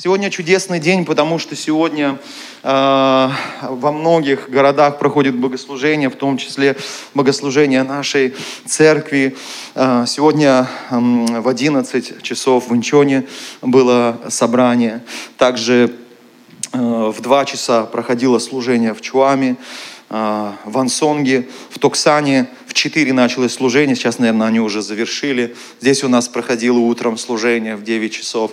Сегодня чудесный день, потому что сегодня э, во многих городах проходит богослужение, в том числе богослужение нашей церкви. Э, сегодня э, в 11 часов в Инчоне было собрание. Также э, в 2 часа проходило служение в Чуаме, э, в Ансонге, в Токсане. В 4 началось служение, сейчас, наверное, они уже завершили. Здесь у нас проходило утром служение в 9 часов.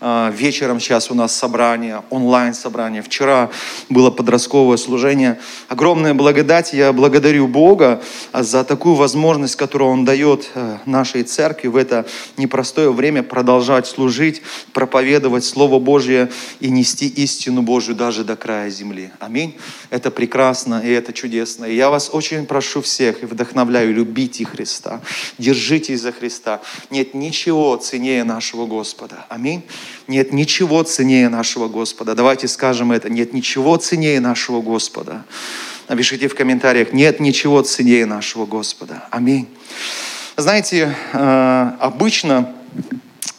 А, вечером сейчас у нас собрание, онлайн-собрание. Вчера было подростковое служение. Огромная благодать. Я благодарю Бога за такую возможность, которую Он дает э, нашей церкви в это непростое время продолжать служить, проповедовать Слово Божье и нести истину Божью даже до края земли. Аминь. Это прекрасно и это чудесно. И я вас очень прошу всех и вдохновляю, любите Христа, держитесь за Христа. Нет ничего ценнее нашего Господа. Аминь. Нет ничего ценнее нашего Господа. Давайте скажем это. Нет ничего ценнее нашего Господа. Напишите в комментариях. Нет ничего ценнее нашего Господа. Аминь. Знаете, э, обычно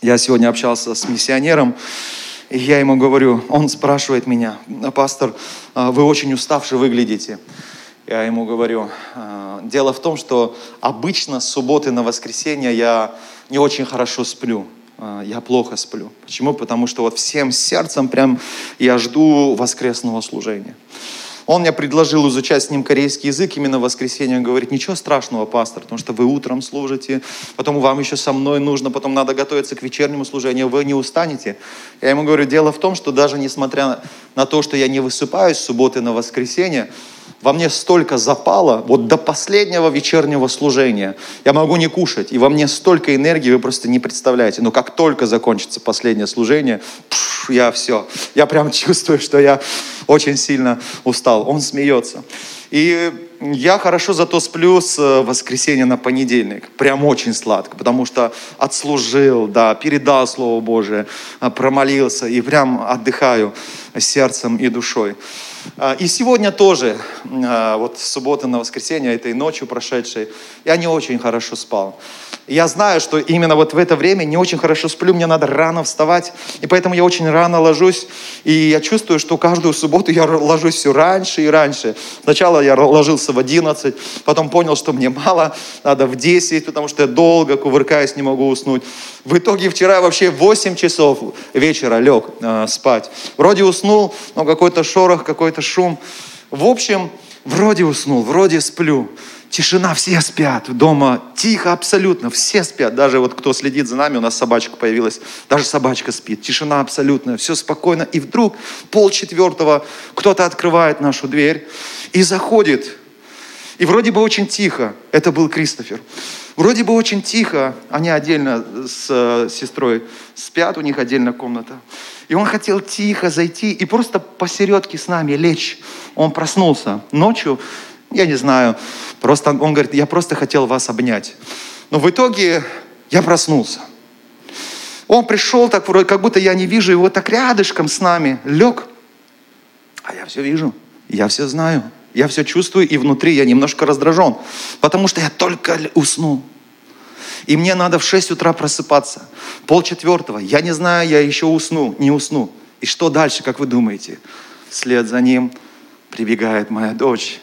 я сегодня общался с миссионером, и я ему говорю, он спрашивает меня, пастор, э, вы очень уставший выглядите. Я ему говорю, «Э, дело в том, что обычно с субботы на воскресенье я не очень хорошо сплю. А, я плохо сплю. Почему? Потому что вот всем сердцем прям я жду воскресного служения. Он мне предложил изучать с ним корейский язык именно в воскресенье. Он говорит, ничего страшного, пастор, потому что вы утром служите, потом вам еще со мной нужно, потом надо готовиться к вечернему служению, вы не устанете. Я ему говорю, дело в том, что даже несмотря на то, что я не высыпаюсь с субботы на воскресенье, во мне столько запало, вот до последнего вечернего служения. Я могу не кушать, и во мне столько энергии, вы просто не представляете. Но как только закончится последнее служение, пш, я все, я прям чувствую, что я очень сильно устал. Он смеется. И я хорошо зато сплю с э, воскресенья на понедельник. Прям очень сладко, потому что отслужил, да, передал Слово Божие, э, промолился и прям отдыхаю сердцем и душой. А, и сегодня тоже, а, вот суббота на воскресенье, этой ночью прошедшей, я не очень хорошо спал. Я знаю, что именно вот в это время не очень хорошо сплю, мне надо рано вставать, и поэтому я очень рано ложусь, и я чувствую, что каждую субботу я ложусь все раньше и раньше. Сначала я ложился в 11, потом понял, что мне мало, надо в 10, потому что я долго кувыркаюсь, не могу уснуть. В итоге вчера вообще 8 часов вечера лег э, спать. Вроде уснул, но какой-то шорох, какой-то шум. В общем, вроде уснул, вроде сплю. Тишина, все спят. Дома тихо абсолютно, все спят. Даже вот кто следит за нами, у нас собачка появилась, даже собачка спит. Тишина абсолютная, все спокойно. И вдруг пол четвертого кто-то открывает нашу дверь и заходит. И вроде бы очень тихо. Это был Кристофер. Вроде бы очень тихо. Они отдельно с э, сестрой спят, у них отдельная комната. И он хотел тихо зайти и просто посередке с нами лечь. Он проснулся ночью, я не знаю, просто он говорит, я просто хотел вас обнять. Но в итоге я проснулся. Он пришел так вроде, как будто я не вижу его так рядышком с нами, лег. А я все вижу, я все знаю, я все чувствую, и внутри я немножко раздражен, потому что я только уснул. И мне надо в 6 утра просыпаться. Пол четвертого. Я не знаю, я еще усну, не усну. И что дальше, как вы думаете? Вслед за ним прибегает моя дочь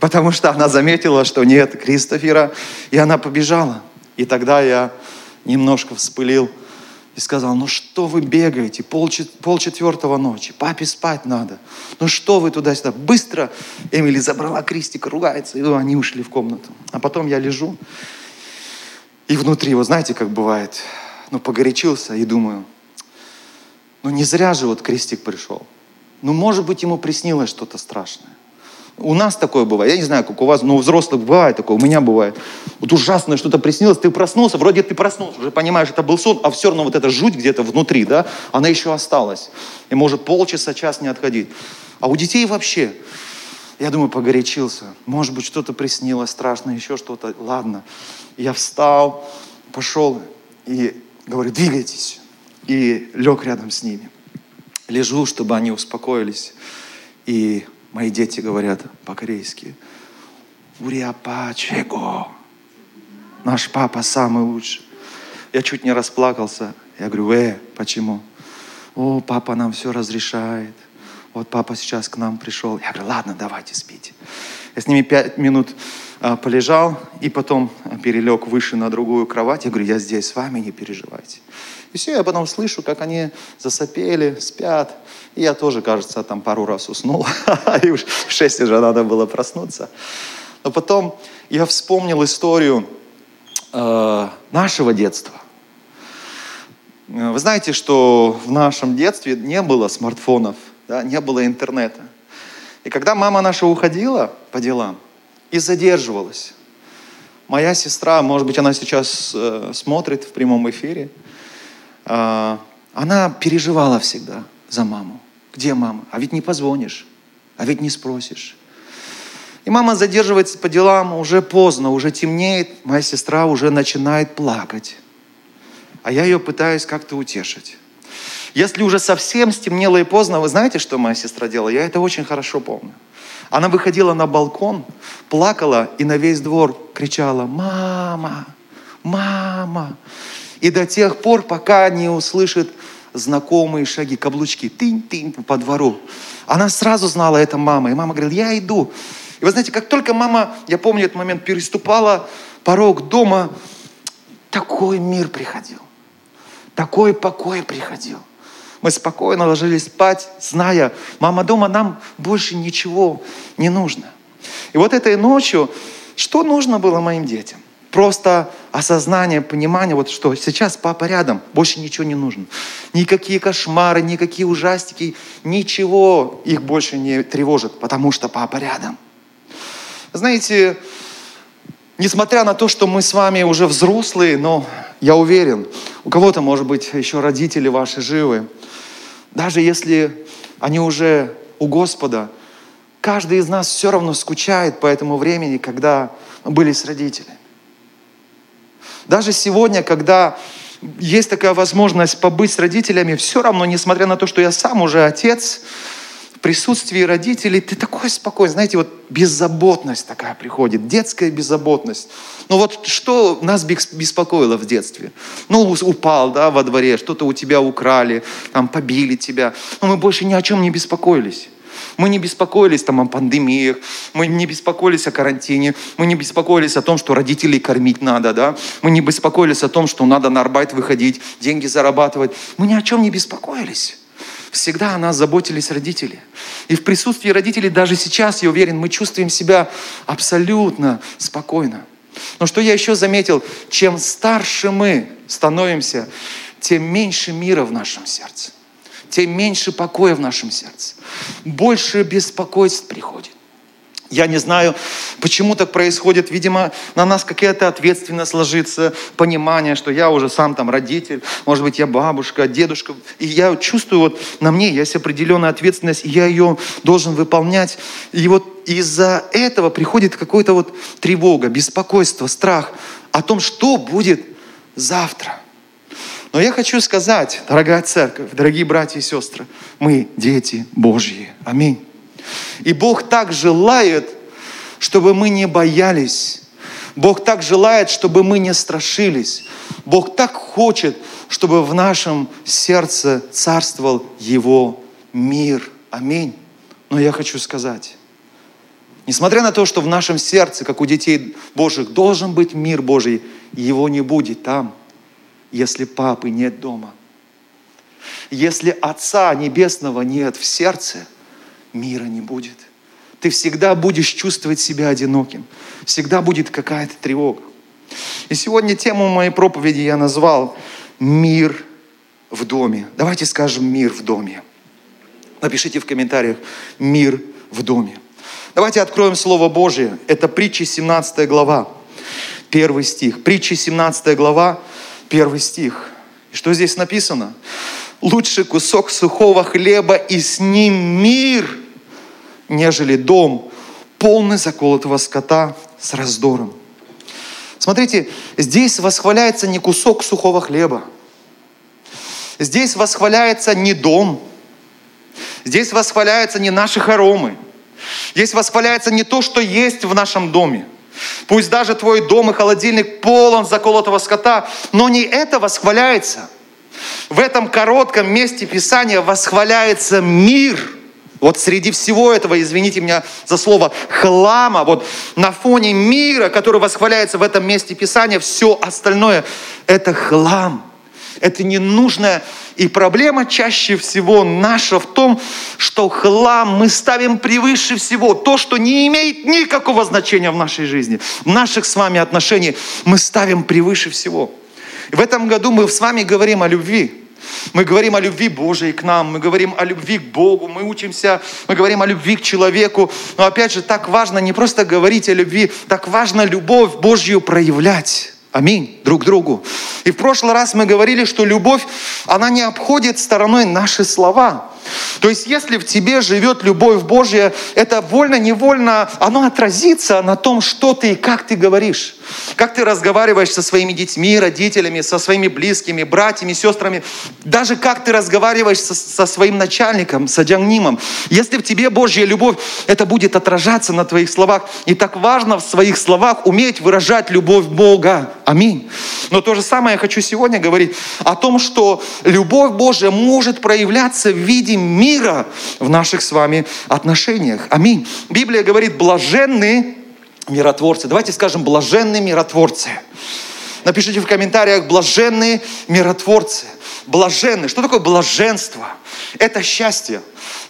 потому что она заметила, что нет Кристофера, и она побежала. И тогда я немножко вспылил и сказал, ну что вы бегаете, пол, четвертого ночи, папе спать надо. Ну что вы туда-сюда, быстро. Эмили забрала Кристика, ругается, и они ушли в комнату. А потом я лежу, и внутри, вот знаете, как бывает, ну погорячился и думаю, ну не зря же вот Кристик пришел. Ну может быть ему приснилось что-то страшное. У нас такое бывает. Я не знаю, как у вас, но у взрослых бывает такое, у меня бывает. Вот ужасное что-то приснилось, ты проснулся, вроде ты проснулся, уже понимаешь, это был сон, а все равно вот эта жуть где-то внутри, да, она еще осталась. И может полчаса, час не отходить. А у детей вообще, я думаю, погорячился. Может быть, что-то приснилось страшное, еще что-то. Ладно. Я встал, пошел и говорю, двигайтесь. И лег рядом с ними. Лежу, чтобы они успокоились. И Мои дети говорят по-корейски. Уриапа чего? Наш папа самый лучший. Я чуть не расплакался. Я говорю, э, почему? о, папа нам все разрешает. Вот папа сейчас к нам пришел. Я говорю, ладно, давайте спите. Я с ними пять минут а, полежал и потом перелег выше на другую кровать. Я говорю, я здесь с вами, не переживайте. И все, я потом слышу, как они засопели, спят. И я тоже, кажется, там пару раз уснул. И уж в шесть уже надо было проснуться. Но потом я вспомнил историю э, нашего детства. Вы знаете, что в нашем детстве не было смартфонов, да, не было интернета. И когда мама наша уходила по делам и задерживалась, моя сестра, может быть, она сейчас э, смотрит в прямом эфире, она переживала всегда за маму. Где мама? А ведь не позвонишь, а ведь не спросишь. И мама задерживается по делам, уже поздно, уже темнеет, моя сестра уже начинает плакать. А я ее пытаюсь как-то утешить. Если уже совсем стемнело и поздно, вы знаете, что моя сестра делала? Я это очень хорошо помню. Она выходила на балкон, плакала и на весь двор кричала «Мама! Мама!» И до тех пор, пока не услышит знакомые шаги, каблучки, тынь-тынь по двору. Она сразу знала, это мама. И мама говорила, я иду. И вы знаете, как только мама, я помню этот момент, переступала порог дома, такой мир приходил. Такой покой приходил. Мы спокойно ложились спать, зная, мама дома, нам больше ничего не нужно. И вот этой ночью, что нужно было моим детям? Просто осознание, понимание, вот что сейчас папа рядом, больше ничего не нужно. Никакие кошмары, никакие ужастики, ничего их больше не тревожит, потому что папа рядом. Знаете, несмотря на то, что мы с вами уже взрослые, но я уверен, у кого-то, может быть, еще родители ваши живы, даже если они уже у Господа, каждый из нас все равно скучает по этому времени, когда мы были с родителями. Даже сегодня, когда есть такая возможность побыть с родителями, все равно, несмотря на то, что я сам уже отец, в присутствии родителей ты такой спокойный. Знаете, вот беззаботность такая приходит, детская беззаботность. Ну вот что нас беспокоило в детстве? Ну, упал, да, во дворе, что-то у тебя украли, там, побили тебя. Но мы больше ни о чем не беспокоились. Мы не беспокоились там о пандемиях, мы не беспокоились о карантине, мы не беспокоились о том, что родителей кормить надо, да? Мы не беспокоились о том, что надо на арбайт выходить, деньги зарабатывать. Мы ни о чем не беспокоились. Всегда о нас заботились родители. И в присутствии родителей даже сейчас, я уверен, мы чувствуем себя абсолютно спокойно. Но что я еще заметил, чем старше мы становимся, тем меньше мира в нашем сердце, тем меньше покоя в нашем сердце, больше беспокойств приходит. Я не знаю, почему так происходит. Видимо, на нас какая-то ответственность ложится, понимание, что я уже сам там родитель, может быть, я бабушка, дедушка. И я чувствую, вот на мне есть определенная ответственность, и я ее должен выполнять. И вот из-за этого приходит какая-то вот тревога, беспокойство, страх о том, что будет завтра. Но я хочу сказать, дорогая церковь, дорогие братья и сестры, мы дети Божьи. Аминь. И Бог так желает, чтобы мы не боялись. Бог так желает, чтобы мы не страшились. Бог так хочет, чтобы в нашем сердце царствовал Его мир. Аминь. Но я хочу сказать, несмотря на то, что в нашем сердце, как у детей Божьих, должен быть мир Божий, его не будет там, если папы нет дома. Если Отца Небесного нет в сердце – мира не будет. Ты всегда будешь чувствовать себя одиноким. Всегда будет какая-то тревога. И сегодня тему моей проповеди я назвал «Мир в доме». Давайте скажем «Мир в доме». Напишите в комментариях «Мир в доме». Давайте откроем Слово Божие. Это притча 17 глава, первый стих. Притча 17 глава, первый стих. И что здесь написано? лучше кусок сухого хлеба и с ним мир, нежели дом, полный заколотого скота с раздором. Смотрите, здесь восхваляется не кусок сухого хлеба. Здесь восхваляется не дом. Здесь восхваляется не наши хоромы. Здесь восхваляется не то, что есть в нашем доме. Пусть даже твой дом и холодильник полон заколотого скота, но не это восхваляется – В этом коротком месте Писания восхваляется мир. Вот среди всего этого, извините меня за слово, хлама, вот на фоне мира, который восхваляется в этом месте Писания, все остальное – это хлам. Это ненужное. И проблема чаще всего наша в том, что хлам мы ставим превыше всего. То, что не имеет никакого значения в нашей жизни, в наших с вами отношениях, мы ставим превыше всего. В этом году мы с вами говорим о любви. Мы говорим о любви Божией к нам, мы говорим о любви к Богу, мы учимся, мы говорим о любви к человеку. Но опять же, так важно не просто говорить о любви, так важно любовь Божью проявлять. Аминь. Друг другу. И в прошлый раз мы говорили, что любовь, она не обходит стороной наши слова. То есть, если в тебе живет любовь Божья, это вольно-невольно, оно отразится на том, что ты и как ты говоришь. Как ты разговариваешь со своими детьми, родителями, со своими близкими, братьями, сестрами. Даже как ты разговариваешь со, со своим начальником, с аджангнимом. Если в тебе Божья любовь, это будет отражаться на твоих словах. И так важно в своих словах уметь выражать любовь Бога. Аминь. Но то же самое я хочу сегодня говорить о том, что любовь Божья может проявляться в виде мира в наших с вами отношениях. Аминь. Библия говорит, блаженны миротворцы. Давайте скажем, блаженные миротворцы. Напишите в комментариях, блаженные миротворцы. Блаженные. Что такое блаженство? Это счастье.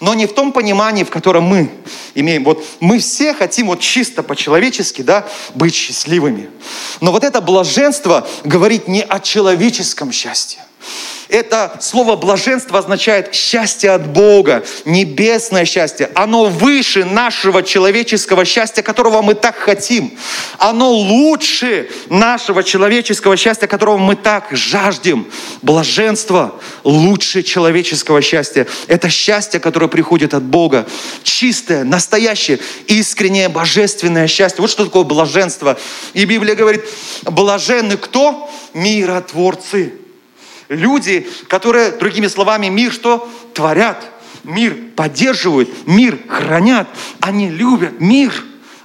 Но не в том понимании, в котором мы имеем. Вот мы все хотим вот чисто по-человечески, да, быть счастливыми. Но вот это блаженство говорит не о человеческом счастье. Это слово блаженство означает счастье от Бога, небесное счастье. Оно выше нашего человеческого счастья, которого мы так хотим. Оно лучше нашего человеческого счастья, которого мы так жаждем. Блаженство лучше человеческого счастья. Это счастье, которое приходит от Бога. Чистое, настоящее, искреннее, божественное счастье. Вот что такое блаженство. И Библия говорит, блаженны кто? Миротворцы. Люди, которые, другими словами, мир что? Творят. Мир поддерживают, мир хранят. Они любят мир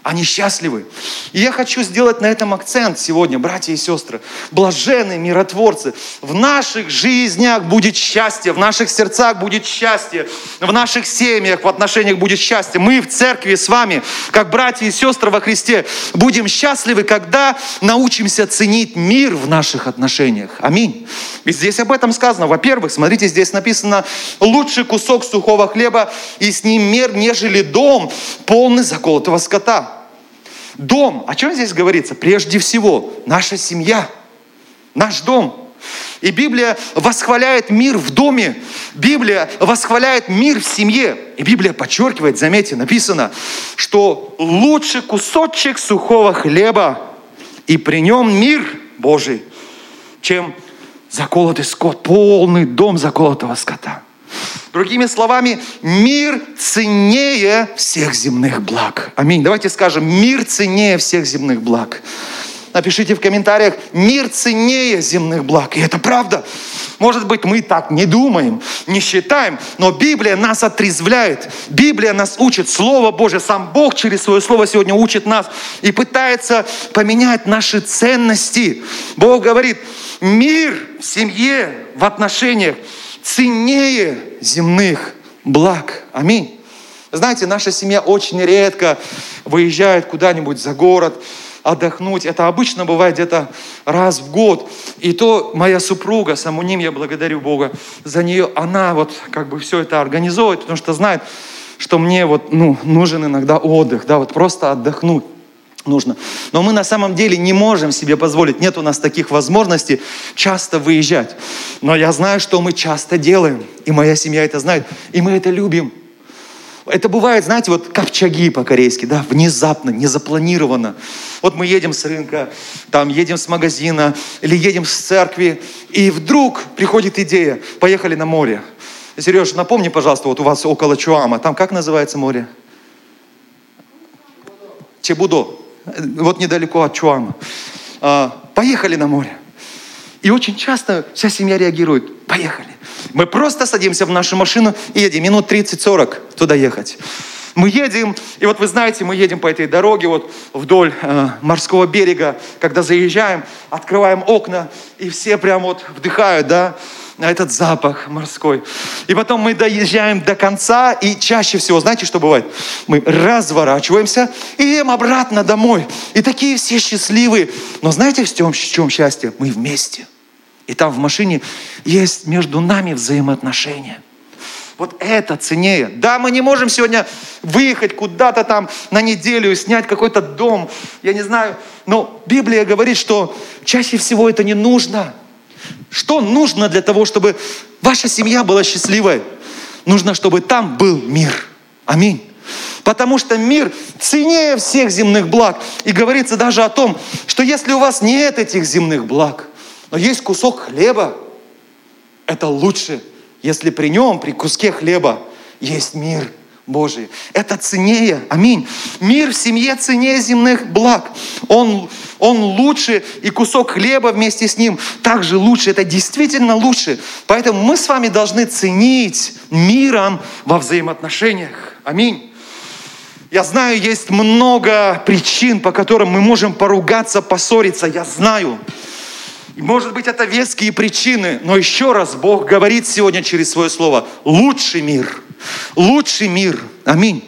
они счастливы. И я хочу сделать на этом акцент сегодня, братья и сестры. Блаженные миротворцы. В наших жизнях будет счастье, в наших сердцах будет счастье, в наших семьях, в отношениях будет счастье. Мы в церкви с вами, как братья и сестры во Христе, будем счастливы, когда научимся ценить мир в наших отношениях. Аминь. Ведь здесь об этом сказано. Во-первых, смотрите, здесь написано, лучший кусок сухого хлеба и с ним мер, нежели дом, полный заколотого скота. Дом, о чем здесь говорится? Прежде всего, наша семья, наш дом. И Библия восхваляет мир в доме. Библия восхваляет мир в семье. И Библия подчеркивает, заметьте, написано, что лучше кусочек сухого хлеба и при нем мир Божий, чем заколотый скот, полный дом заколотого скота. Другими словами, мир ценнее всех земных благ. Аминь. Давайте скажем, мир ценнее всех земных благ. Напишите в комментариях, мир ценнее земных благ. И это правда. Может быть, мы так не думаем, не считаем, но Библия нас отрезвляет. Библия нас учит. Слово Божье, сам Бог через свое слово сегодня учит нас и пытается поменять наши ценности. Бог говорит, мир в семье, в отношениях ценнее земных благ. Аминь. Знаете, наша семья очень редко выезжает куда-нибудь за город, отдохнуть. Это обычно бывает где-то раз в год. И то моя супруга, Самуним, я благодарю Бога за нее, она вот как бы все это организовывает, потому что знает, что мне вот, ну, нужен иногда отдых, да, вот просто отдохнуть нужно. Но мы на самом деле не можем себе позволить, нет у нас таких возможностей часто выезжать. Но я знаю, что мы часто делаем, и моя семья это знает, и мы это любим. Это бывает, знаете, вот копчаги по-корейски, да, внезапно, незапланированно. Вот мы едем с рынка, там едем с магазина или едем с церкви, и вдруг приходит идея, поехали на море. Сереж, напомни, пожалуйста, вот у вас около Чуама, там как называется море? Чебудо вот недалеко от Чуама. А, поехали на море. И очень часто вся семья реагирует. Поехали. Мы просто садимся в нашу машину и едем минут 30-40 туда ехать. Мы едем, и вот вы знаете, мы едем по этой дороге вот вдоль э, морского берега, когда заезжаем, открываем окна, и все прям вот вдыхают, да, этот запах морской. И потом мы доезжаем до конца, и чаще всего, знаете, что бывает? Мы разворачиваемся и едем обратно домой. И такие все счастливые. Но знаете, в чем, в чем счастье? Мы вместе. И там в машине есть между нами взаимоотношения. Вот это ценнее. Да, мы не можем сегодня выехать куда-то там на неделю, снять какой-то дом, я не знаю. Но Библия говорит, что чаще всего это не нужно. Что нужно для того, чтобы ваша семья была счастливой? Нужно, чтобы там был мир. Аминь. Потому что мир ценнее всех земных благ. И говорится даже о том, что если у вас нет этих земных благ, но есть кусок хлеба, это лучше, если при нем, при куске хлеба, есть мир – Божий. Это ценнее. Аминь. Мир в семье ценнее земных благ. Он, он лучше, и кусок хлеба вместе с ним также лучше. Это действительно лучше. Поэтому мы с вами должны ценить миром во взаимоотношениях. Аминь. Я знаю, есть много причин, по которым мы можем поругаться, поссориться. Я знаю. И может быть, это веские причины, но еще раз Бог говорит сегодня через свое слово, лучший мир – Лучший мир. Аминь.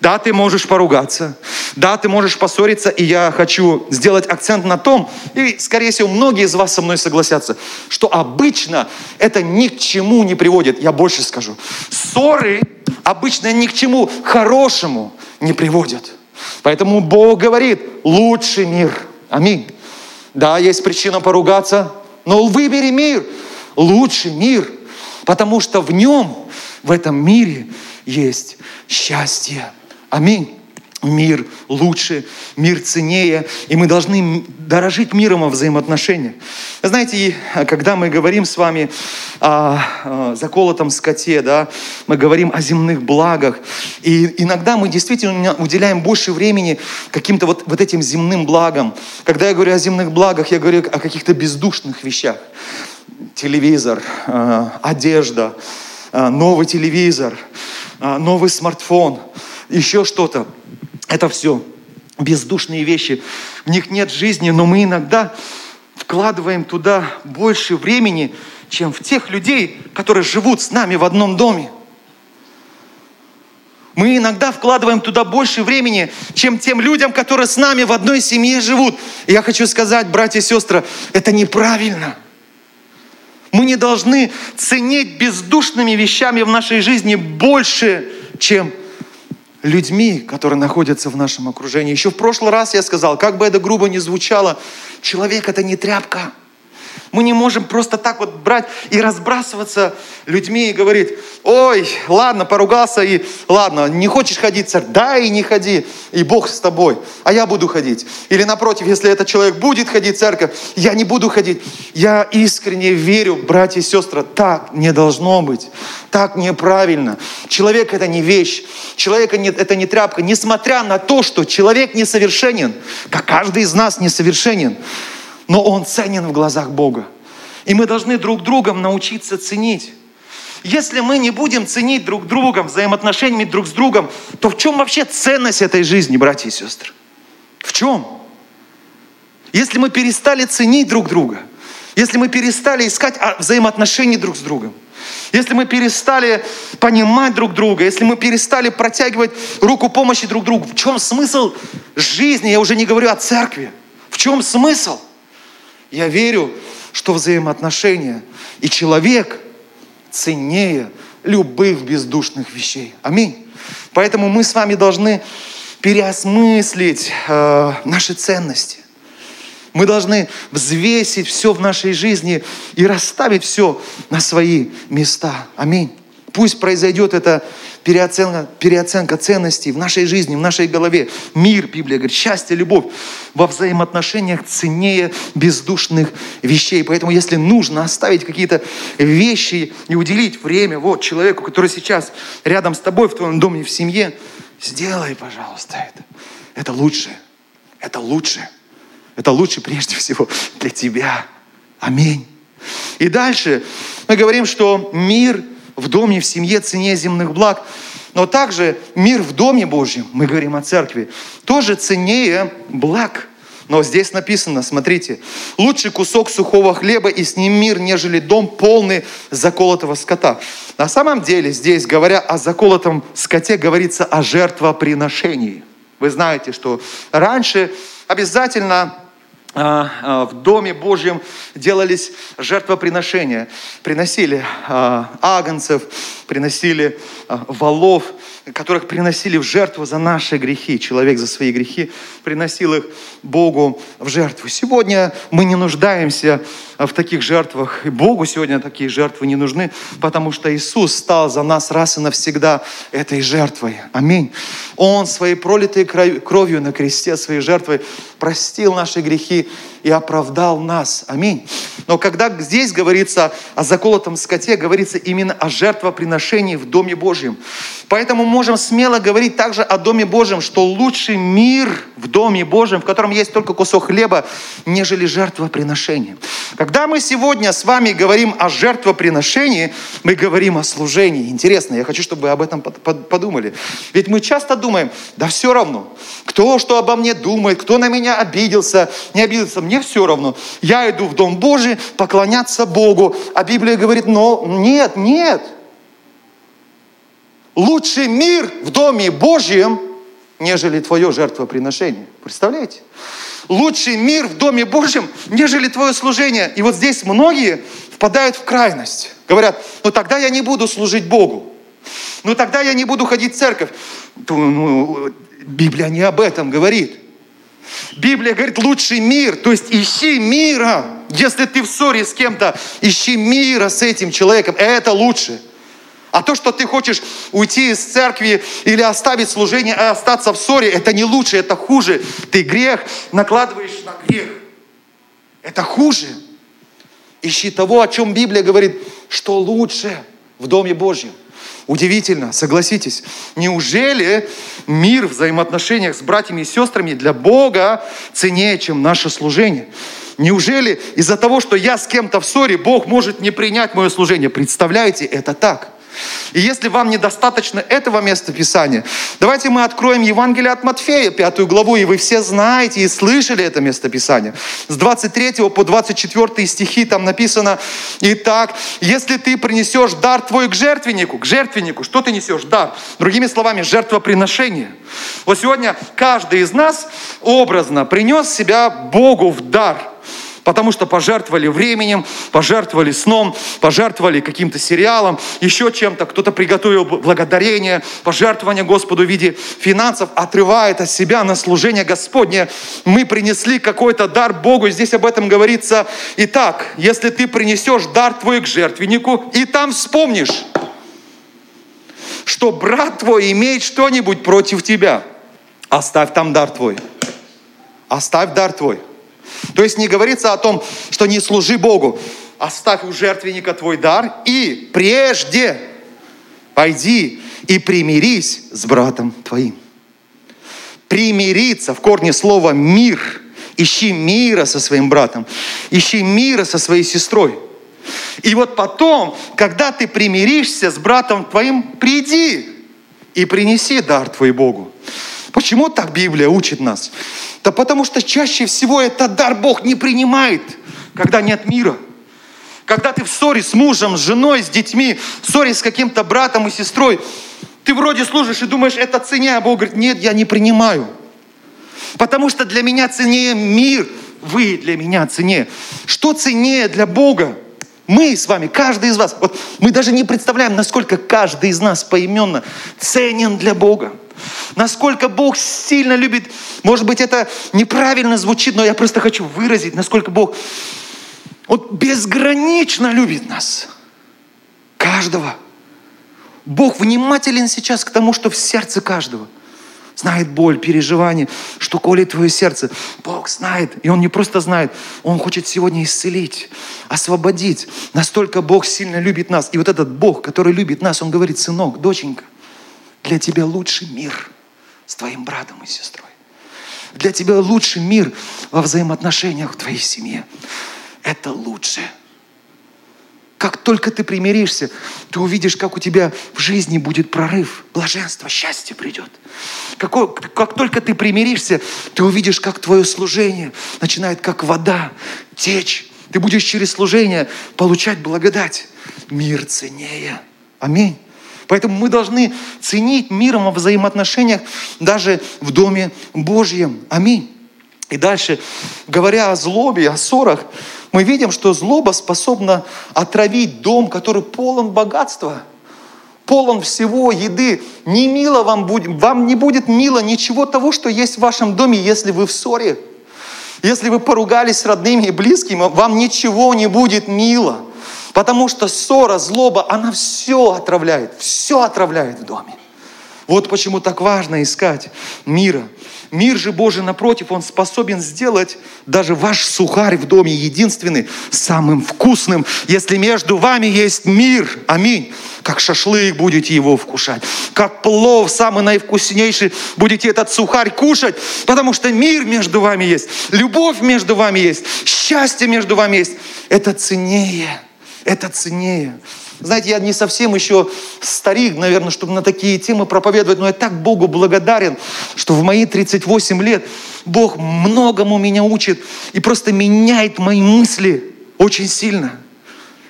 Да, ты можешь поругаться. Да, ты можешь поссориться. И я хочу сделать акцент на том, и, скорее всего, многие из вас со мной согласятся, что обычно это ни к чему не приводит. Я больше скажу. Ссоры обычно ни к чему хорошему не приводят. Поэтому Бог говорит, лучший мир. Аминь. Да, есть причина поругаться, но выбери мир. Лучший мир. Потому что в нем в этом мире есть счастье. Аминь. Мир лучше, мир ценнее, и мы должны дорожить миром во взаимоотношениях. Знаете, когда мы говорим с вами о, заколотом скоте, да, мы говорим о земных благах, и иногда мы действительно уделяем больше времени каким-то вот, вот этим земным благам. Когда я говорю о земных благах, я говорю о каких-то бездушных вещах. Телевизор, э, одежда, а, новый телевизор, а, новый смартфон, еще что-то. Это все бездушные вещи. В них нет жизни, но мы иногда вкладываем туда больше времени, чем в тех людей, которые живут с нами в одном доме. Мы иногда вкладываем туда больше времени, чем тем людям, которые с нами в одной семье живут. И я хочу сказать, братья и сестры, это неправильно – мы не должны ценить бездушными вещами в нашей жизни больше, чем людьми, которые находятся в нашем окружении. Еще в прошлый раз я сказал, как бы это грубо ни звучало, человек это не тряпка – мы не можем просто так вот брать и разбрасываться людьми и говорить, ой, ладно, поругался и ладно, не хочешь ходить, царь, да и не ходи, и Бог с тобой, а я буду ходить. Или напротив, если этот человек будет ходить в церковь, я не буду ходить. Я искренне верю, братья и сестры, так не должно быть, так неправильно. Человек это не вещь, человек это не тряпка, несмотря на то, что человек несовершенен, как каждый из нас несовершенен но он ценен в глазах Бога. И мы должны друг другом научиться ценить. Если мы не будем ценить друг друга, взаимоотношениями друг с другом, то в чем вообще ценность этой жизни, братья и сестры? В чем? Если мы перестали ценить друг друга, если мы перестали искать взаимоотношения друг с другом, если мы перестали понимать друг друга, если мы перестали протягивать руку помощи друг другу, в чем смысл жизни? Я уже не говорю о церкви. В чем смысл? Я верю, что взаимоотношения и человек ценнее любых бездушных вещей. Аминь. Поэтому мы с вами должны переосмыслить э, наши ценности. Мы должны взвесить все в нашей жизни и расставить все на свои места. Аминь. Пусть произойдет это переоценка, переоценка ценностей в нашей жизни, в нашей голове. Мир, Библия говорит, счастье, любовь во взаимоотношениях ценнее бездушных вещей. Поэтому если нужно оставить какие-то вещи и уделить время вот человеку, который сейчас рядом с тобой в твоем доме, в семье, сделай, пожалуйста, это. Это лучше. Это лучше. Это лучше прежде всего для тебя. Аминь. И дальше мы говорим, что мир – в доме, в семье цене земных благ. Но также мир в Доме Божьем, мы говорим о церкви, тоже ценнее благ Но здесь написано, смотрите, лучший кусок сухого хлеба и с ним мир, нежели дом полный заколотого скота. На самом деле здесь, говоря о заколотом скоте, говорится о жертвоприношении. Вы знаете, что раньше обязательно в Доме Божьем делались жертвоприношения. Приносили а, агнцев, приносили валов, которых приносили в жертву за наши грехи. Человек за свои грехи приносил их Богу в жертву. Сегодня мы не нуждаемся в таких жертвах. И Богу сегодня такие жертвы не нужны, потому что Иисус стал за нас раз и навсегда этой жертвой. Аминь. Он своей пролитой кровью на кресте, своей жертвой простил наши грехи и оправдал нас. Аминь. Но когда здесь говорится о заколотом скоте, говорится именно о жертвоприношении в Доме Божьем. Поэтому можем смело говорить также о Доме Божьем, что лучший мир в Доме Божьем, в котором есть только кусок хлеба, нежели жертвоприношение. Когда мы сегодня с вами говорим о жертвоприношении, мы говорим о служении. Интересно, я хочу, чтобы вы об этом подумали. Ведь мы часто думаем, да все равно, кто что обо мне думает, кто на меня обиделся, не обиделся, мне все равно. Я иду в Дом Божий поклоняться Богу. А Библия говорит, но нет, нет. Лучший мир в Доме Божьем, нежели твое жертвоприношение. Представляете? Лучший мир в Доме Божьем, нежели твое служение. И вот здесь многие впадают в крайность. Говорят, ну тогда я не буду служить Богу. Ну тогда я не буду ходить в церковь. Ну, Библия не об этом говорит. Библия говорит, лучший мир, то есть ищи мира. Если ты в ссоре с кем-то, ищи мира с этим человеком, это лучше. А то, что ты хочешь уйти из церкви или оставить служение, а остаться в ссоре, это не лучше, это хуже. Ты грех накладываешь на грех. Это хуже. Ищи того, о чем Библия говорит, что лучше в Доме Божьем. Удивительно, согласитесь. Неужели мир в взаимоотношениях с братьями и сестрами для Бога ценнее, чем наше служение? Неужели из-за того, что я с кем-то в ссоре, Бог может не принять мое служение? Представляете, это так. И если вам недостаточно этого места Писания, давайте мы откроем Евангелие от Матфея, пятую главу, и вы все знаете и слышали это место Писания. С 23 по 24 стихи там написано, «Итак, если ты принесешь дар твой к жертвеннику, к жертвеннику, что ты несешь? Дар. Другими словами, жертвоприношение. Вот сегодня каждый из нас образно принес себя Богу в дар – потому что пожертвовали временем, пожертвовали сном, пожертвовали каким-то сериалом, еще чем-то. Кто-то приготовил благодарение, пожертвование Господу в виде финансов, отрывает от себя на служение Господне. Мы принесли какой-то дар Богу, здесь об этом говорится. Итак, если ты принесешь дар твой к жертвеннику, и там вспомнишь, что брат твой имеет что-нибудь против тебя, оставь там дар твой. Оставь дар твой. То есть не говорится о том, что не служи Богу. Оставь у жертвенника твой дар и прежде пойди и примирись с братом твоим. Примириться в корне слова мир. Ищи мира со своим братом. Ищи мира со своей сестрой. И вот потом, когда ты примиришься с братом твоим, приди и принеси дар твой Богу. Почему так Библия учит нас? Да потому что чаще всего этот дар Бог не принимает, когда нет мира. Когда ты в ссоре с мужем, с женой, с детьми, в ссоре с каким-то братом и сестрой, ты вроде служишь и думаешь, это цене, а Бог говорит, нет, я не принимаю. Потому что для меня ценнее мир, вы для меня ценнее. Что ценнее для Бога? Мы с вами, каждый из вас, вот мы даже не представляем, насколько каждый из нас поименно ценен для Бога. Насколько Бог сильно любит, может быть, это неправильно звучит, но я просто хочу выразить, насколько Бог вот безгранично любит нас. Каждого. Бог внимателен сейчас к тому, что в сердце каждого. Знает боль, переживания, что колет твое сердце. Бог знает. И Он не просто знает, Он хочет сегодня исцелить, освободить. Настолько Бог сильно любит нас. И вот этот Бог, который любит нас, Он говорит, сынок, доченька, для тебя лучший мир с твоим братом и сестрой. Для тебя лучший мир во взаимоотношениях в твоей семье. Это лучше. Как только ты примиришься, ты увидишь, как у тебя в жизни будет прорыв, блаженство, счастье придет. Какой, как только ты примиришься, ты увидишь, как твое служение начинает как вода течь. Ты будешь через служение получать благодать. Мир ценнее. Аминь. Поэтому мы должны ценить миром во взаимоотношениях даже в Доме Божьем. Аминь. И дальше, говоря о злобе, о ссорах, мы видим, что злоба способна отравить дом, который полон богатства, полон всего, еды. Не мило вам будет, вам не будет мило ничего того, что есть в вашем доме, если вы в ссоре. Если вы поругались с родными и близкими, вам ничего не будет мило. Потому что ссора, злоба, она все отравляет, все отравляет в доме. Вот почему так важно искать мира. Мир же Божий, напротив, он способен сделать даже ваш сухарь в доме единственный, самым вкусным, если между вами есть мир. Аминь. Как шашлык будете его вкушать, как плов самый наивкуснейший будете этот сухарь кушать, потому что мир между вами есть, любовь между вами есть, счастье между вами есть. Это ценнее, это ценнее. Знаете, я не совсем еще старик, наверное, чтобы на такие темы проповедовать, но я так Богу благодарен, что в мои 38 лет Бог многому меня учит и просто меняет мои мысли очень сильно.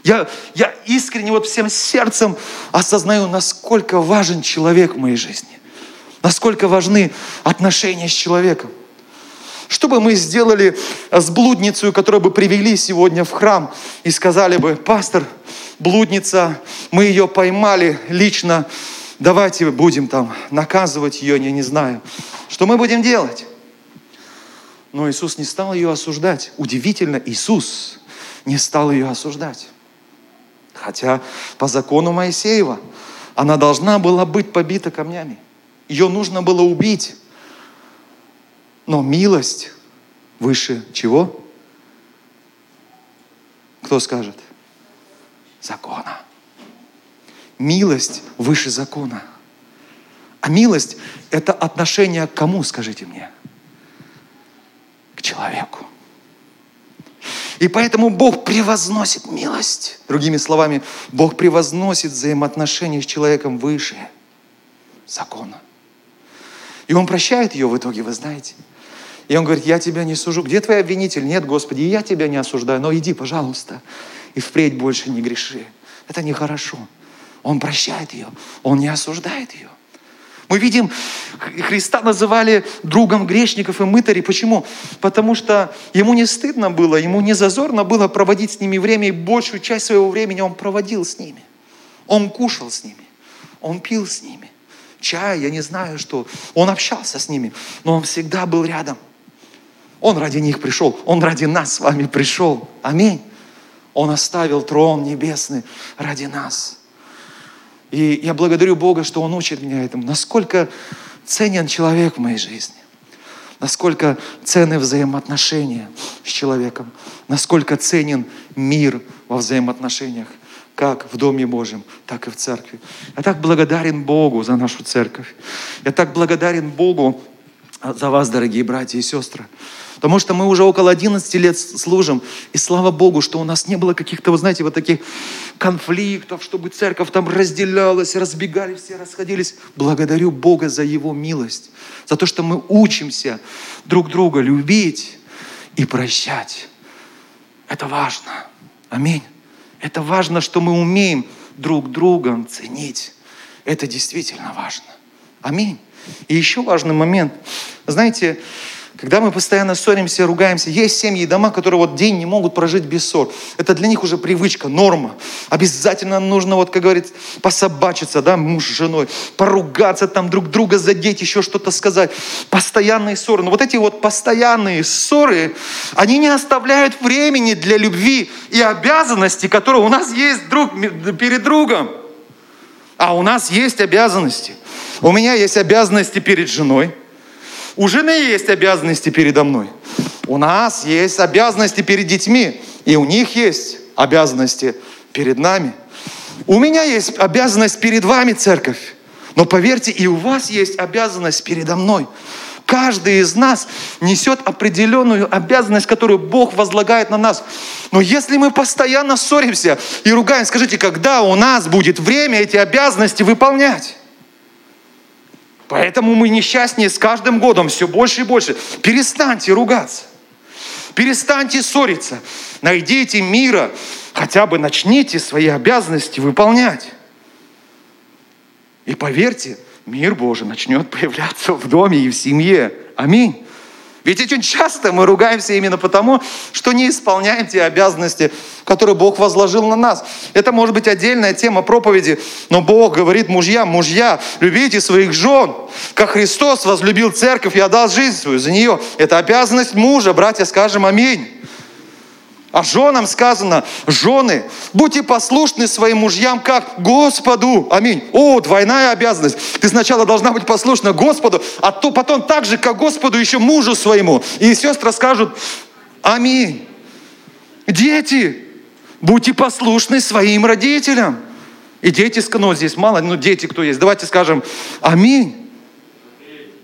Я, я искренне вот всем сердцем осознаю, насколько важен человек в моей жизни. Насколько важны отношения с человеком. Что бы мы сделали с блудницей, которую бы привели сегодня в храм и сказали бы, пастор, блудница, мы ее поймали лично, давайте будем там наказывать ее, я не знаю. Что мы будем делать? Но Иисус не стал ее осуждать. Удивительно, Иисус не стал ее осуждать. Хотя по закону Моисеева она должна была быть побита камнями. Ее нужно было убить. Но милость выше чего? Кто скажет? Закона. Милость выше закона. А милость – это отношение к кому, скажите мне? К человеку. И поэтому Бог превозносит милость. Другими словами, Бог превозносит взаимоотношения с человеком выше закона. И Он прощает ее в итоге, вы знаете – и он говорит, я тебя не сужу. Где твой обвинитель? Нет, Господи, я тебя не осуждаю, но иди, пожалуйста, и впредь больше не греши. Это нехорошо. Он прощает ее, он не осуждает ее. Мы видим, Христа называли другом грешников и мытарей. Почему? Потому что ему не стыдно было, ему не зазорно было проводить с ними время, и большую часть своего времени он проводил с ними. Он кушал с ними, он пил с ними. Чай, я не знаю что. Он общался с ними, но он всегда был рядом. Он ради них пришел. Он ради нас с вами пришел. Аминь. Он оставил трон небесный ради нас. И я благодарю Бога, что Он учит меня этому. Насколько ценен человек в моей жизни. Насколько ценны взаимоотношения с человеком. Насколько ценен мир во взаимоотношениях как в Доме Божьем, так и в церкви. Я так благодарен Богу за нашу церковь. Я так благодарен Богу за вас, дорогие братья и сестры. Потому что мы уже около 11 лет служим. И слава Богу, что у нас не было каких-то, вы знаете, вот таких конфликтов, чтобы церковь там разделялась, разбегались, все расходились. Благодарю Бога за Его милость. За то, что мы учимся друг друга любить и прощать. Это важно. Аминь. Это важно, что мы умеем друг друга ценить. Это действительно важно. Аминь. И еще важный момент. Знаете, когда мы постоянно ссоримся, ругаемся, есть семьи и дома, которые вот день не могут прожить без ссор. Это для них уже привычка, норма. Обязательно нужно, вот как говорит, пособачиться, да, муж с женой, поругаться там друг друга задеть, еще что-то сказать. Постоянные ссоры. Но вот эти вот постоянные ссоры, они не оставляют времени для любви и обязанностей, которые у нас есть друг перед другом. А у нас есть обязанности. У меня есть обязанности перед женой, у жены есть обязанности передо мной. У нас есть обязанности перед детьми. И у них есть обязанности перед нами. У меня есть обязанность перед вами, церковь. Но поверьте, и у вас есть обязанность передо мной. Каждый из нас несет определенную обязанность, которую Бог возлагает на нас. Но если мы постоянно ссоримся и ругаем, скажите, когда у нас будет время эти обязанности выполнять? Поэтому мы несчастнее с каждым годом все больше и больше. Перестаньте ругаться. Перестаньте ссориться. Найдите мира. Хотя бы начните свои обязанности выполнять. И поверьте, мир Божий начнет появляться в доме и в семье. Аминь. Ведь очень часто мы ругаемся именно потому, что не исполняем те обязанности, которые Бог возложил на нас. Это может быть отдельная тема проповеди, но Бог говорит мужьям, мужья, любите своих жен, как Христос возлюбил церковь и отдал жизнь свою за нее. Это обязанность мужа, братья, скажем аминь. А женам сказано, жены, будьте послушны своим мужьям как Господу. Аминь. О, двойная обязанность. Ты сначала должна быть послушна Господу, а то потом так же, как Господу, еще мужу своему. И сестры скажут, аминь. Дети, будьте послушны своим родителям. И дети, ну здесь мало, ну дети кто есть. Давайте скажем, аминь.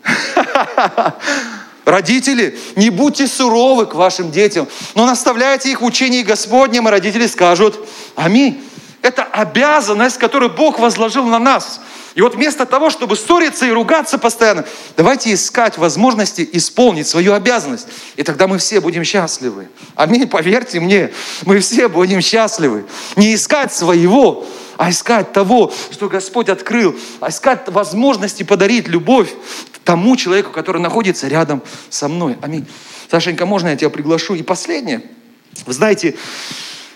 Родители, не будьте суровы к вашим детям, но наставляйте их в учении Господнем, и родители скажут «Аминь». Это обязанность, которую Бог возложил на нас. И вот вместо того, чтобы ссориться и ругаться постоянно, давайте искать возможности исполнить свою обязанность. И тогда мы все будем счастливы. Аминь, поверьте мне, мы все будем счастливы. Не искать своего, а искать того, что Господь открыл, а искать возможности подарить любовь тому человеку, который находится рядом со мной. Аминь. Сашенька, можно я тебя приглашу? И последнее. Вы знаете,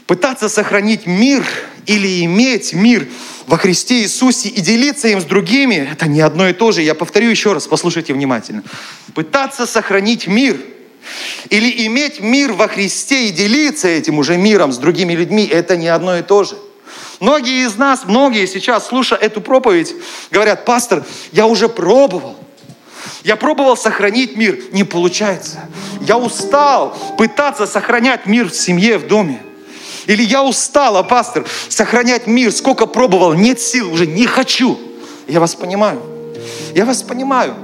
пытаться сохранить мир или иметь мир во Христе Иисусе и делиться им с другими, это не одно и то же. Я повторю еще раз, послушайте внимательно. Пытаться сохранить мир или иметь мир во Христе и делиться этим уже миром с другими людьми, это не одно и то же. Многие из нас, многие сейчас, слушая эту проповедь, говорят, пастор, я уже пробовал. Я пробовал сохранить мир, не получается. Я устал пытаться сохранять мир в семье, в доме. Или я устал, а пастор, сохранять мир, сколько пробовал, нет сил, уже не хочу. Я вас понимаю. Я вас понимаю.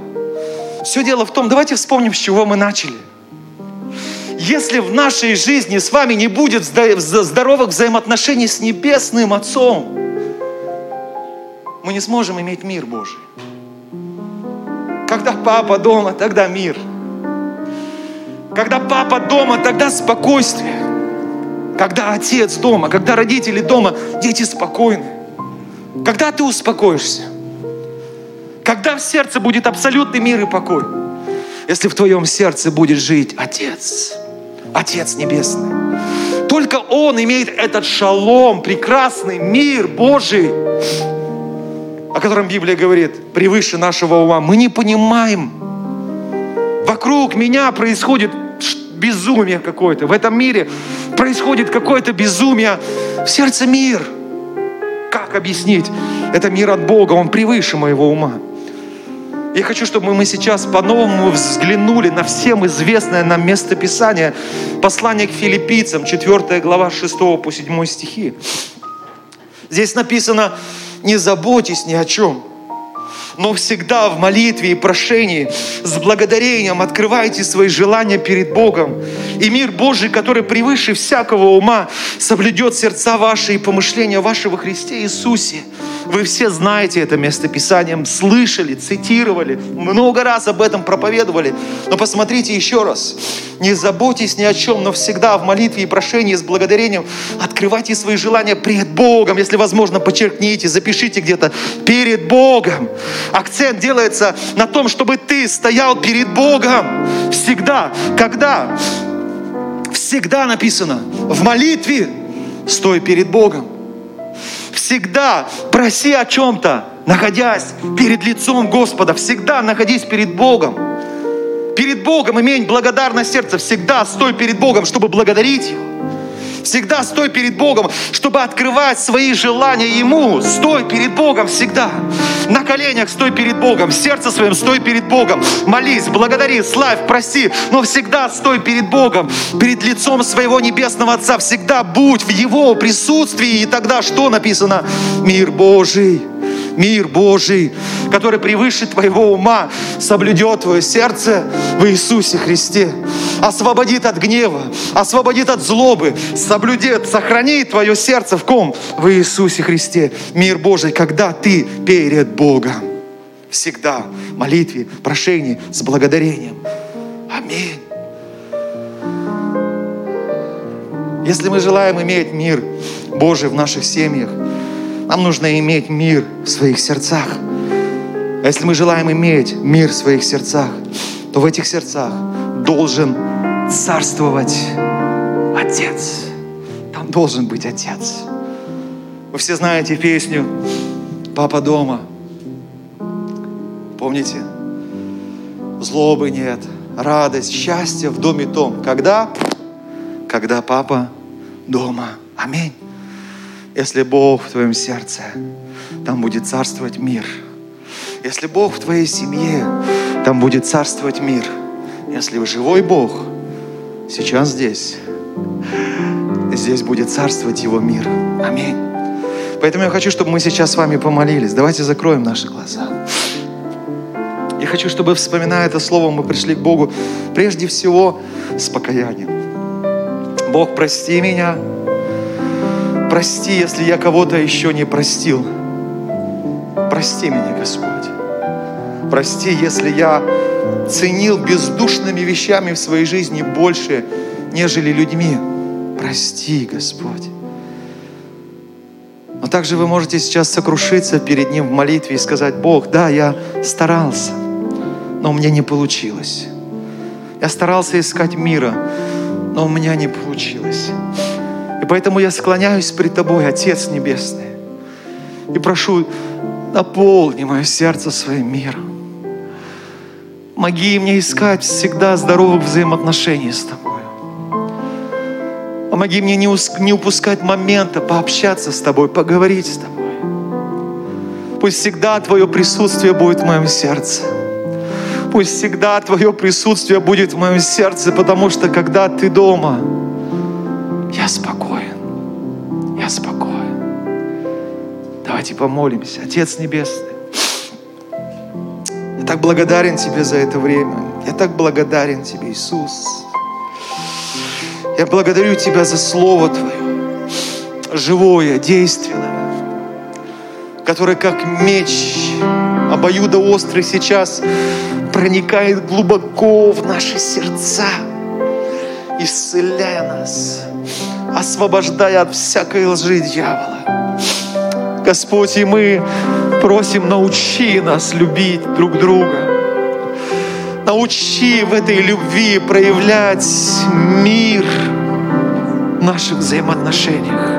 Все дело в том, давайте вспомним, с чего мы начали. Если в нашей жизни с вами не будет здоровых взаимоотношений с Небесным Отцом, мы не сможем иметь мир Божий. Когда папа дома, тогда мир. Когда папа дома, тогда спокойствие. Когда отец дома, когда родители дома, дети спокойны. Когда ты успокоишься? Когда в сердце будет абсолютный мир и покой? Если в твоем сердце будет жить Отец, Отец Небесный. Только Он имеет этот шалом, прекрасный мир Божий, о котором Библия говорит, превыше нашего ума. Мы не понимаем. Вокруг меня происходит безумие какое-то. В этом мире происходит какое-то безумие. В сердце мир. Как объяснить? Это мир от Бога, он превыше моего ума. Я хочу, чтобы мы сейчас по-новому взглянули на всем известное нам местописание, послание к филиппийцам, 4 глава 6 по 7 стихи. Здесь написано, не заботьтесь ни о чем, но всегда в молитве и прошении с благодарением открывайте свои желания перед Богом. И мир Божий, который превыше всякого ума, соблюдет сердца ваши и помышления ваши во Христе Иисусе. Вы все знаете это местописанием, слышали, цитировали, много раз об этом проповедовали. Но посмотрите еще раз. Не заботьтесь ни о чем, но всегда в молитве и прошении с благодарением открывайте свои желания пред Богом. Если возможно, подчеркните, запишите где-то перед Богом. Акцент делается на том, чтобы ты стоял перед Богом. Всегда. Когда? Всегда написано. В молитве стой перед Богом. Всегда проси о чем-то, находясь перед лицом Господа. Всегда находись перед Богом. Перед Богом имей благодарное сердце. Всегда стой перед Богом, чтобы благодарить Его. Всегда стой перед Богом, чтобы открывать свои желания Ему. Стой перед Богом всегда. На коленях стой перед Богом, сердце своем стой перед Богом. Молись, благодари, славь, проси, но всегда стой перед Богом, перед лицом своего Небесного Отца. Всегда будь в Его присутствии. И тогда что написано? Мир Божий Мир Божий, который превыше твоего ума, соблюдет твое сердце в Иисусе Христе. Освободит от гнева, освободит от злобы, соблюдет, сохранит твое сердце в ком? В Иисусе Христе. Мир Божий, когда ты перед Богом. Всегда в молитве, прошении, с благодарением. Аминь. Если мы желаем иметь мир Божий в наших семьях, нам нужно иметь мир в своих сердцах. А если мы желаем иметь мир в своих сердцах, то в этих сердцах должен царствовать Отец. Там должен быть Отец. Вы все знаете песню «Папа дома». Помните? Злобы нет, радость, счастье в доме том. Когда? Когда папа дома. Аминь. Если Бог в твоем сердце, там будет царствовать мир. Если Бог в твоей семье, там будет царствовать мир. Если живой Бог, сейчас здесь, здесь будет царствовать Его мир. Аминь. Поэтому я хочу, чтобы мы сейчас с вами помолились. Давайте закроем наши глаза. Я хочу, чтобы, вспоминая это слово, мы пришли к Богу прежде всего с покаянием. Бог, прости меня, Прости, если я кого-то еще не простил. Прости меня, Господь. Прости, если я ценил бездушными вещами в своей жизни больше, нежели людьми. Прости, Господь. Но также вы можете сейчас сокрушиться перед Ним в молитве и сказать, Бог, да, я старался, но у меня не получилось. Я старался искать мира, но у меня не получилось. И поэтому я склоняюсь пред Тобой, Отец Небесный, и прошу, наполни мое сердце своим миром. Помоги мне искать всегда здоровых взаимоотношений с Тобой. Помоги мне не, не упускать момента пообщаться с Тобой, поговорить с Тобой. Пусть всегда Твое присутствие будет в моем сердце. Пусть всегда Твое присутствие будет в моем сердце, потому что когда Ты дома, я спокоен. Я спокоен. Давайте помолимся. Отец Небесный, я так благодарен Тебе за это время. Я так благодарен Тебе, Иисус. Я благодарю Тебя за Слово Твое, живое, действенное, которое как меч обоюдоострый сейчас проникает глубоко в наши сердца, исцеляя нас, освобождая от всякой лжи дьявола. Господь, и мы просим, научи нас любить друг друга. Научи в этой любви проявлять мир в наших взаимоотношениях.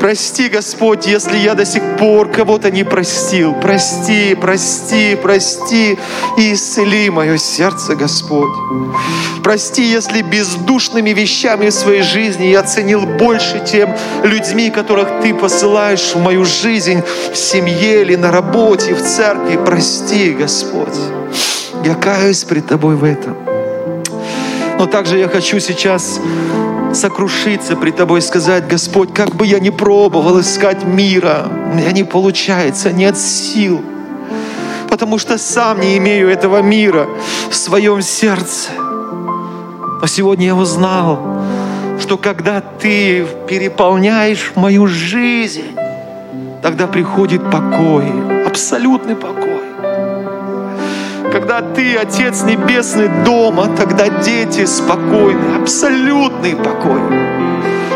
Прости, Господь, если я до сих пор кого-то не простил. Прости, прости, прости и исцели мое сердце, Господь. Прости, если бездушными вещами в своей жизни я ценил больше тем людьми, которых Ты посылаешь в мою жизнь, в семье или на работе, в церкви. Прости, Господь. Я каюсь пред Тобой в этом. Но также я хочу сейчас сокрушиться при Тобой и сказать, Господь, как бы я ни пробовал искать мира, у меня не получается, нет сил, потому что сам не имею этого мира в своем сердце. Но сегодня я узнал, что когда Ты переполняешь мою жизнь, тогда приходит покой, абсолютный покой. Когда ты, Отец Небесный, дома, тогда дети спокойны, абсолютный покой.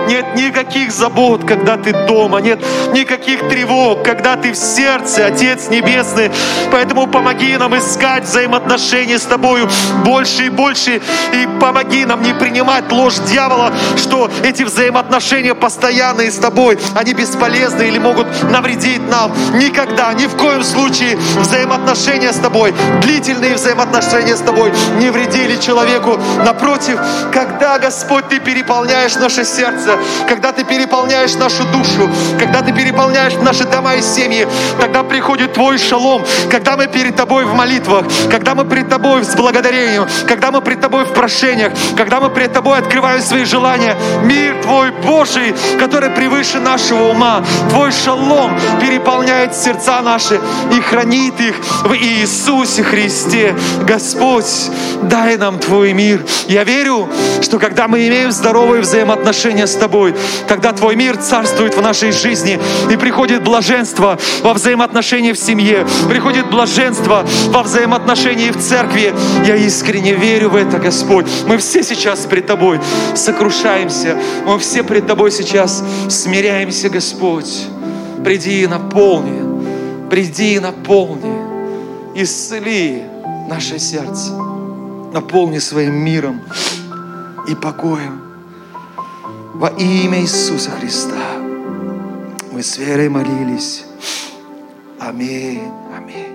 Нет никаких забот, когда ты дома, нет никаких тревог, когда ты в сердце, Отец Небесный. Поэтому помоги нам искать взаимоотношения с Тобою больше и больше. И помоги нам не принимать ложь дьявола, что эти взаимоотношения постоянные с Тобой, они бесполезны или могут навредить нам. Никогда, ни в коем случае взаимоотношения с Тобой, длительные взаимоотношения с Тобой не вредили человеку. Напротив, когда, Господь, Ты переполняешь наше сердце, когда Ты переполняешь нашу душу, когда Ты переполняешь наши дома и семьи, тогда приходит Твой шалом, когда мы перед Тобой в молитвах, когда мы перед Тобой с благодарением, когда мы пред Тобой в прошениях, когда мы пред Тобой открываем свои желания. Мир Твой Божий, который превыше нашего ума, Твой шалом переполняет сердца наши и хранит их в Иисусе Христе. Господь, дай нам Твой мир. Я верю, что когда мы имеем здоровые взаимоотношения с Тогда Твой мир царствует в нашей жизни и приходит блаженство во взаимоотношении в семье, приходит блаженство во взаимоотношении в церкви. Я искренне верю в это, Господь. Мы все сейчас пред Тобой сокрушаемся, мы все пред Тобой сейчас смиряемся, Господь. Приди и наполни, приди и наполни, исцели наше сердце, наполни своим миром и покоем. Во имя Иисуса Христа мы с верой молились. Аминь. Аминь.